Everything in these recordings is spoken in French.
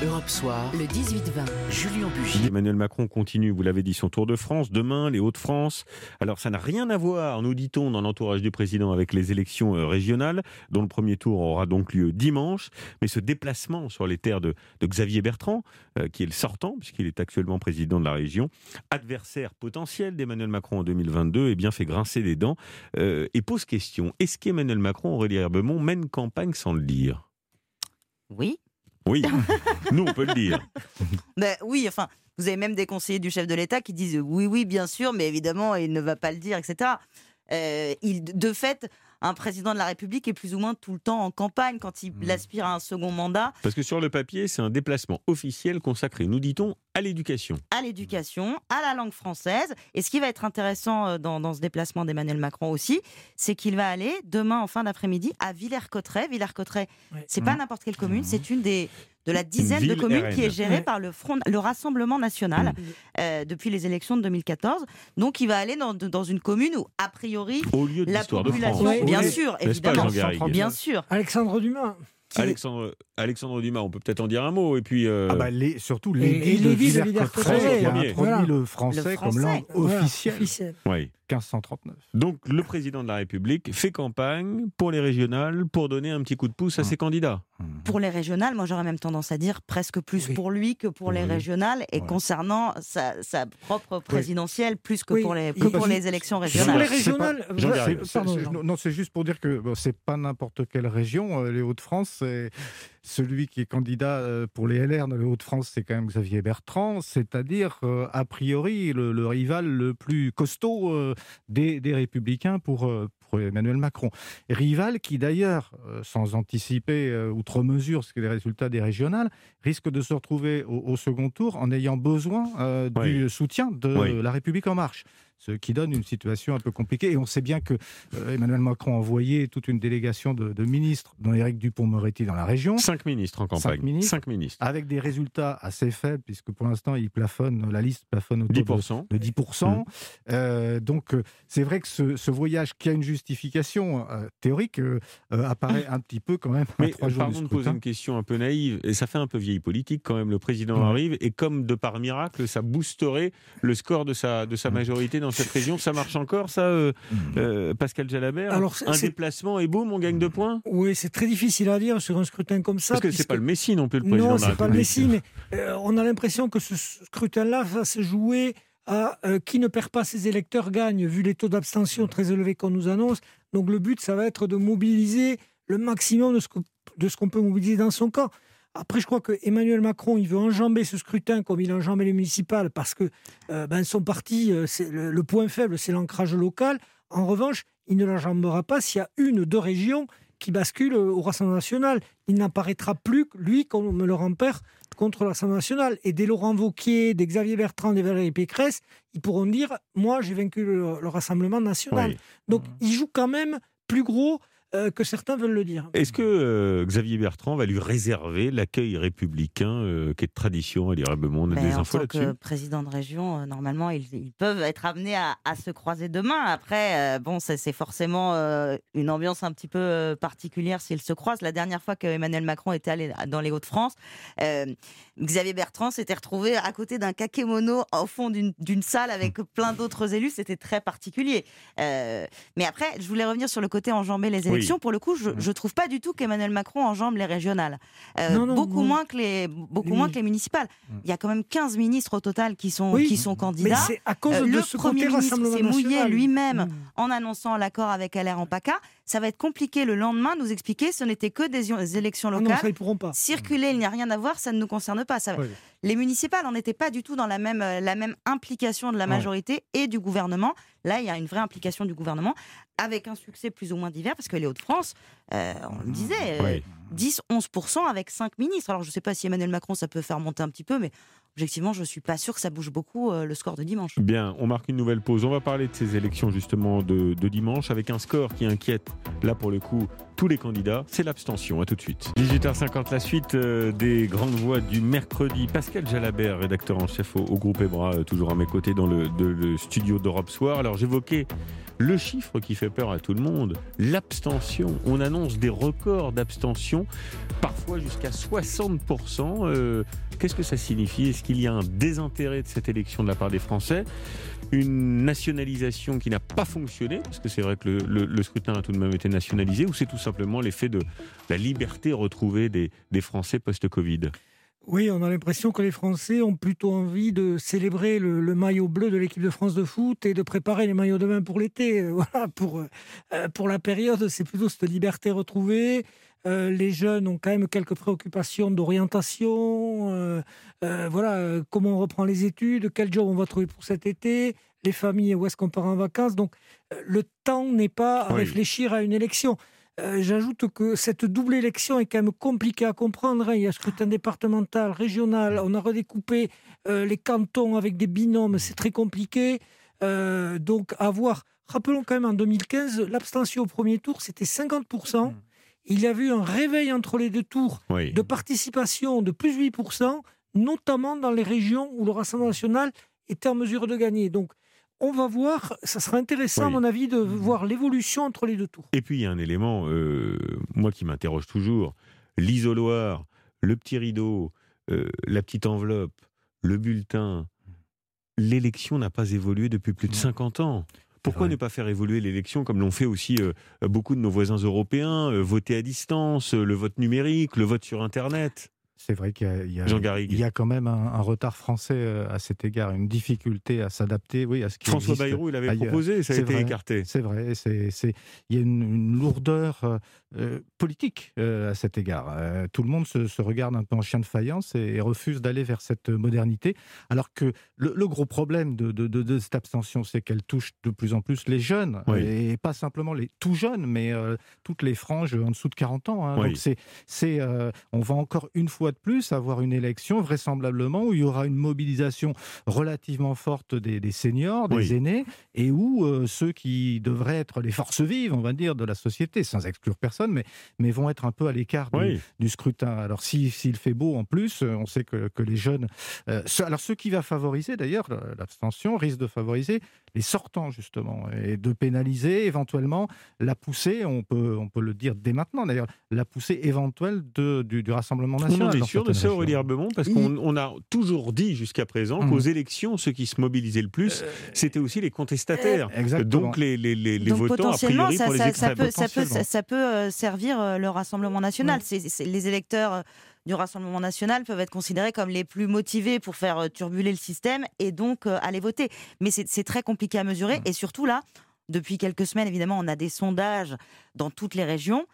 Europe Soir, le 18-20, Julien Bugier. Emmanuel Macron continue, vous l'avez dit, son tour de France. Demain, les Hauts-de-France. Alors, ça n'a rien à voir, nous dit-on, dans l'entourage du président avec les élections euh, régionales, dont le premier tour aura donc lieu dimanche. Mais ce déplacement sur les terres de, Xavier Bertrand, euh, qui est le sortant, puisqu'il est actuellement président de la région, adversaire potentiel d'Emmanuel Macron en 2022, eh bien, fait grincer des dents euh, et pose question. Est-ce qu'Emmanuel Macron, Aurélie Herbemont, mène campagne sans le dire? Oui. Oui, nous on peut le dire. Ben, oui, enfin, vous avez même des conseillers du chef de l'État qui disent oui, oui, bien sûr, mais évidemment, il ne va pas le dire, etc. Euh, il, de fait, un président de la République est plus ou moins tout le temps en campagne quand il mmh. aspire à un second mandat. Parce que sur le papier, c'est un déplacement officiel consacré, nous dit-on, à l'éducation. À l'éducation, à la langue française. Et ce qui va être intéressant euh, dans, ce déplacement d'Emmanuel Macron aussi, c'est qu'il va aller demain en fin d'après-midi à Villers-Cotterêts. Villers-Cotterêts, c'est pas mmh. n'importe quelle commune, mmh. c'est une des de la dizaine de communes qui est gérée par le, Front, le Rassemblement national euh, depuis les élections de 2014. Donc il va aller dans, dans une commune où, a priori, Au lieu de la population, bien sûr, évidemment, bien sûr. Alexandre Dumas. Alexandre, Alexandre Dumas, on peut peut-être en dire un mot. Et puis, euh, ah bah les, surtout les de Villers-Cotterêts qui a introduit le français, comme langue officielle. Oui. 1539. Donc le président de la République fait campagne pour les régionales pour donner un petit coup de pouce à ses candidats. Pour les régionales, moi j'aurais même tendance à dire presque plus pour lui que pour les régionales et concernant sa, propre présidentielle plus que pour les, pour les élections régionales. Pour les régionales, non, c'est juste pour dire que c'est pas n'importe quelle région. Euh, les Hauts-de-France, c'est celui qui est candidat euh, pour les LR dans les Hauts-de-France, c'est quand même Xavier Bertrand, c'est-à-dire euh, a priori le, rival le plus costaud des, des Républicains pour, Emmanuel Macron. Rival qui d'ailleurs, euh, sans anticiper euh, outre mesure ce que les résultats des régionales, risque de se retrouver au, second tour en ayant besoin euh, du soutien de la République en marche ce qui donne une situation un peu compliquée. Et on sait bien que euh, Emmanuel Macron a envoyé toute une délégation de, ministres, dont Éric Dupont-Moretti dans la région. Cinq ministres en campagne. Cinq ministres, Cinq ministres. Avec des résultats assez faibles, puisque pour l'instant, il plafonne, la liste plafonne autour 10%. de, 10%. Mmh. Euh, donc, euh, c'est vrai que ce, voyage qui a une justification théorique apparaît un petit peu quand même Mais trois jours pardon de poser une question un peu naïve, et ça fait un peu vieille politique quand même. Le président arrive, et comme de par miracle, ça boosterait le score de sa, de sa majorité dans dans cette région. Ça marche encore, ça, euh, euh, Pascal Jalabert Alors, Un déplacement et boum, on gagne deux points Oui, c'est très difficile à dire sur un scrutin comme ça. Parce que c'est pas le Messie non plus, le président. Non, c'est pas le Messie, mais euh, on a l'impression que ce scrutin-là va se jouer à qui ne perd pas ses électeurs gagne, vu les taux d'abstention très élevés qu'on nous annonce. Donc le but, ça va être de mobiliser le maximum de ce qu'on peut mobiliser dans son camp. Après, je crois que Emmanuel Macron, il veut enjamber ce scrutin comme il a enjambé les municipales parce que euh, ben, son parti, euh, le, point faible, c'est l'ancrage local. En revanche, il ne l'enjambera pas s'il y a une ou deux régions qui basculent au Rassemblement national. Il n'apparaîtra plus, lui, comme le rempère contre le Rassemblement national. Et des Laurent Vauquier, des Xavier Bertrand, des Valérie Pécresse, ils pourront dire Moi, j'ai vaincu le, Rassemblement national. Donc, il joue quand même plus gros euh, que certains veulent le dire. Est-ce que euh, Xavier Bertrand va lui réserver l'accueil républicain euh, qui est de tradition à l'Irabemont ben, des infos là-dessus? En tant que président de région, normalement, ils, peuvent être amenés à, se croiser demain. Après, bon, c'est forcément une ambiance un petit peu particulière s'ils se croisent. La dernière fois que Emmanuel Macron était allé dans les Hauts-de-France, Xavier Bertrand s'était retrouvé à côté d'un kakémono au fond d'une salle avec plein d'autres élus. C'était très particulier. mais après, je voulais revenir sur le côté enjamber les élus pour le coup, je ne trouve pas du tout qu'Emmanuel Macron enjambe les régionales. Euh, beaucoup, Moins que les, beaucoup moins que les municipales. Mm. Il y a quand même 15 ministres au total qui sont, qui sont candidats. Mais c'est à cause euh, de le ce Premier ministre s'est mouillé lui-même en annonçant l'accord avec LR en PACA. Ça va être compliqué le lendemain de nous expliquer ce n'était que des élections locales. non, ça, ils pourront pas. Circuler, il n'y a rien à voir, ça ne nous concerne pas. Ça... Les municipales, on n'était pas du tout dans la même, euh, la même implication de la majorité et du gouvernement. Là, il y a une vraie implication du gouvernement avec un succès plus ou moins divers, parce que les Hauts-de-France, euh, on le disait, 10-11% euh, avec 5 ministres. Alors je ne sais pas si Emmanuel Macron, ça peut faire monter un petit peu, mais objectivement, je ne suis pas sûr que ça bouge beaucoup le score de dimanche. Bien, on marque une nouvelle pause. On va parler de ces élections justement de, de dimanche, avec un score qui inquiète, là pour le coup, tous les candidats, c'est l'abstention. À tout de suite. 18h50, la suite euh, des grandes voix du mercredi. Pascal Jalabert, rédacteur en chef au, groupe EBRA, euh, toujours à mes côtés dans le, studio d'Europe Soir. Alors j'évoquais Le chiffre qui fait peur à tout le monde, l'abstention. On annonce des records d'abstention, parfois jusqu'à 60%. Euh, qu'est-ce que ça signifie? Est-ce qu'il y a un désintérêt de cette élection de la part des Français? Une nationalisation qui n'a pas fonctionné, parce que c'est vrai que le, scrutin a tout de même été nationalisé, ou c'est tout simplement l'effet de la liberté retrouvée des Français post-Covid? Oui, on a l'impression que les Français ont plutôt envie de célébrer le, maillot bleu de l'équipe de France de foot et de préparer les maillots de bain pour l'été. Voilà, pour, euh, pour la période, c'est plutôt cette liberté retrouvée. Euh, les jeunes ont quand même quelques préoccupations d'orientation. Euh, voilà, comment on reprend les études, quel job on va trouver pour cet été, les familles, où est-ce qu'on part en vacances. Donc, le temps n'est pas à réfléchir à une élection. Euh, j'ajoute que cette double élection est quand même compliquée à comprendre. Hein. Il y a scrutin départemental, régional, on a redécoupé euh, les cantons avec des binômes, c'est très compliqué. Euh, donc, à voir. Rappelons quand même en 2015, l'abstention au premier tour, c'était 50%. Mmh. Il y a eu un réveil entre les deux tours de participation de plus de 8%, notamment dans les régions où le Rassemblement national était en mesure de gagner. Donc, on va voir, ça sera intéressant à mon avis de voir l'évolution entre les deux tours. Et puis il y a un élément, euh, moi qui m'interroge toujours, l'isoloir, le petit rideau, euh, la petite enveloppe, le bulletin, l'élection n'a pas évolué depuis plus de 50 ans. Pourquoi ne pas faire évoluer l'élection comme l'ont fait aussi euh, beaucoup de nos voisins européens, voter à distance, le vote numérique, le vote sur Internet? C'est vrai qu'il y, y, a quand même un, retard français euh, à cet égard, une difficulté à s'adapter oui, à ce qui François Bayrou, il avait proposé, ça a été écarté. C'est vrai, c'est, il y a une, lourdeur euh, euh, politique à cet égard. tout le monde se, regarde un peu en chien de faïence et, refuse d'aller vers cette modernité, alors que le, gros problème de, de, cette abstention, c'est qu'elle touche de plus en plus les jeunes, et pas simplement les tout jeunes, mais toutes les franges en dessous de 40 ans. Hein. Donc c'est, c'est on va encore une fois de plus avoir une élection vraisemblablement où il y aura une mobilisation relativement forte des, seniors, des aînés, et où euh, ceux qui devraient être les forces vives, on va dire, de la société, sans exclure personne, mais, mais vont être un peu à l'écart du, scrutin. Alors s'il fait beau en plus, euh, on sait que, que les jeunes... Euh, alors ce qui va favoriser d'ailleurs l'abstention risque de favoriser les sortants justement et de pénaliser éventuellement la poussée, on peut, on peut le dire dès maintenant d'ailleurs, la poussée éventuelle de, du, Rassemblement national. Est sûr de ça Aurélie Herbemont parce qu'on a toujours dit jusqu'à présent qu'aux mmh. élections, ceux qui se mobilisaient le plus, euh, c'était aussi les contestataires. Exactement. Donc les, les, les, les votants, a priori, ça, pour les ça, ça, peut, ça, peut, ça, peut, euh, servir euh, le Rassemblement national. Les électeurs du Rassemblement national peuvent être considérés comme les plus motivés pour faire euh, turbuler le système et donc euh, aller voter. Mais c'est très compliqué à mesurer. Mmh. Et surtout là, depuis quelques semaines, évidemment, on a des sondages dans toutes les régions.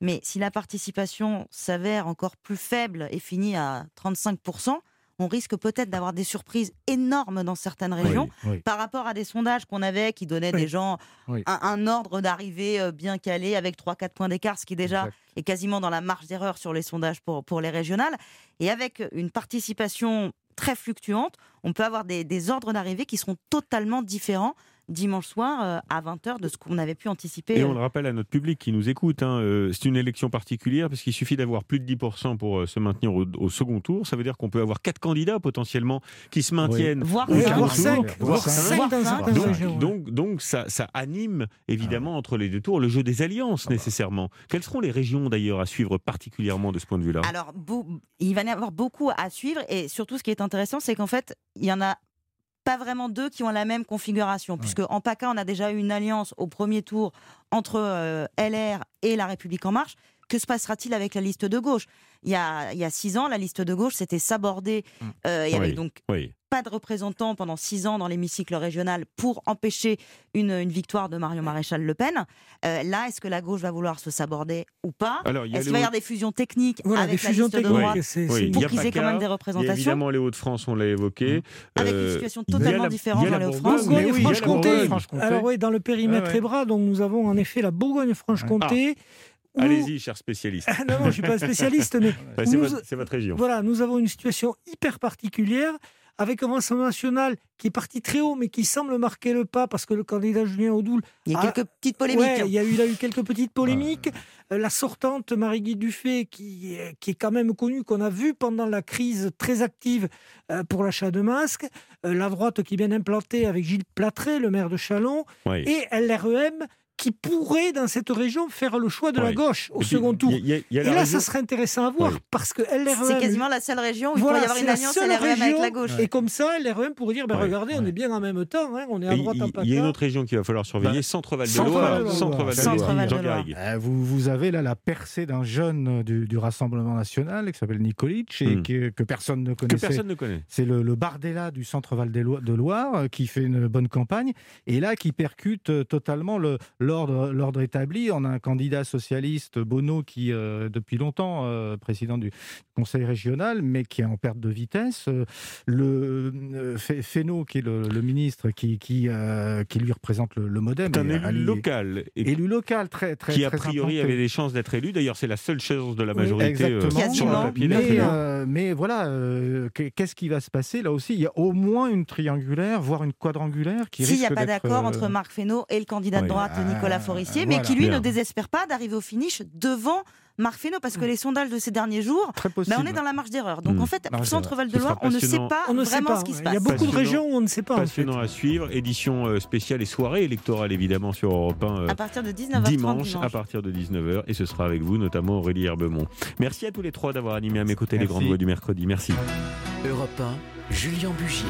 Mais si la participation s'avère encore plus faible et finit à 35%, on risque peut-être d'avoir des surprises énormes dans certaines régions par rapport à des sondages qu'on avait qui donnaient des gens un, ordre d'arrivée euh, bien calé avec 3-4 points d'écart, ce qui déjà est quasiment dans la marge d'erreur sur les sondages pour, pour les régionales. Et avec une participation très fluctuante, on peut avoir des, des ordres d'arrivée qui seront totalement différents dimanche soir euh, à 20h de ce qu'on avait pu anticiper. Et on le rappelle à notre public qui nous écoute, hein, euh, c'est une élection particulière parce qu'il suffit d'avoir plus de 10% pour euh, se maintenir au, second tour. Ça veut dire qu'on peut avoir quatre candidats potentiellement qui se maintiennent. Voire, 5. Donc, donc, ça, ça, anime évidemment ah. entre les deux tours le jeu des alliances ah bah. nécessairement. Quelles seront les régions d'ailleurs à suivre particulièrement de ce point de vue-là? Alors, il va y avoir beaucoup à suivre et surtout ce qui est intéressant, c'est qu'en fait, il y en a pas vraiment deux qui ont la même configuration, puisque en PACA, on a déjà eu une alliance au premier tour entre euh, LR et La République En Marche. Que se passera-t-il avec la liste de gauche? Il y, a, il y a six ans, la liste de gauche s'était sabordée. Hum. Euh, il y avait donc pas de représentants pendant six ans dans l'hémicycle régional pour empêcher une, une, victoire de Marion Maréchal Le Pen. Euh, là, est-ce que la gauche va vouloir se saborder ou pas Est-ce qu'il va y avoir des fusions techniques avec la liste de droite pour qu'ils aient quand même des représentations Évidemment, les Hauts-de-France, on l'a évoqué. Avec une situation totalement différente dans les Hauts-de-France. Bourgogne-Franche-Comté. Alors oui, dans le périmètre Ebra, donc nous avons en effet la Bourgogne-Franche-Comté. Ah. Allez-y, cher spécialiste. Ah, non, non, je ne suis pas spécialiste, mais. c'est votre, région. Voilà, nous avons une situation hyper particulière avec un Rassemblement national qui est parti très haut, mais qui semble marquer le pas parce que le candidat Julien Audoul. Il y a quelques petites polémiques. Ouais, il, y a eu, il a eu quelques petites polémiques. Euh, La sortante Marie-Guy Dufay, qui, est- qui est quand même connue, qu'on a vue pendant la crise très active euh, pour l'achat de masques. Euh, La droite qui est bien implantée avec Gilles Platré, le maire de Chalon. Ouais. Et LREM qui pourrait, dans cette région, faire le choix de la gauche au puis, second tour. il y a- il y a Et là, région- ça serait intéressant à voir Ouais. parce que C'est LREM. quasiment la seule région où Voilà, il pourrait y avoir c'est une la alliance seule LREM avec région, la gauche. Et comme ça, LREM pourrait dire ben, Ouais, regardez, on est bien en même temps, hein, on est à Et droite il- en il y a une autre région qu'il va falloir surveiller, Bah, Centre-Val de Centre-Val Loire. de Loire. Centre-Val de Loire. Euh, Vous, vous avez là la percée d'un jeune du, du Rassemblement national qui s'appelle Nikolic et Hmm. que personne ne Que connaissait. personne ne connaît. C'est le, le Bardella du centre-val de Loire euh, qui fait une bonne campagne et là qui percute euh, totalement le- l'ordre établi. On a un candidat socialiste, Bono, qui euh, depuis longtemps euh, président du conseil régional, mais qui est en perte de vitesse. Euh, Le euh, Fe- Fesneau, qui est le, le ministre, qui, qui, euh, qui lui représente le, le MoDem. C'est un élu Ali- local et Élu local, très très qui a très priori implanté. avait des chances d'être élu. D'ailleurs, c'est la seule chance de la Oui, majorité euh, exactement. sur le papier. Mais, euh, voilà, euh, qu'est- qu'est-ce qui va se passer? Là aussi Il y a au moins une triangulaire, voire une quadrangulaire qui S'il n'y a pas d'accord euh, entre Marc Fesneau et le candidat de Oui. droite Ah, Nicolas Forissier, mais voilà. qui lui Bien. ne désespère pas d'arriver au finish devant Marc Fesneau, parce que les sondages de ces derniers jours, ben, on est dans la marge d'erreur. Donc Mm. en fait, Marge Centre Val de Ce sera Loire, on ne sait pas On ne sait vraiment pas. ce qui se Il passe. y a beaucoup de régions où on ne sait pas. en fait. Passionnant à suivre. Édition euh, spéciale et soirée électorale évidemment sur Europe 1 euh, À partir de 19h30 dimanche, dimanche. à partir de 19h et ce sera avec vous notamment Aurélie Herbemont. Merci à tous les trois d'avoir animé à mes côtés les grandes voix du mercredi. Merci. Europe 1, Julien Bugier.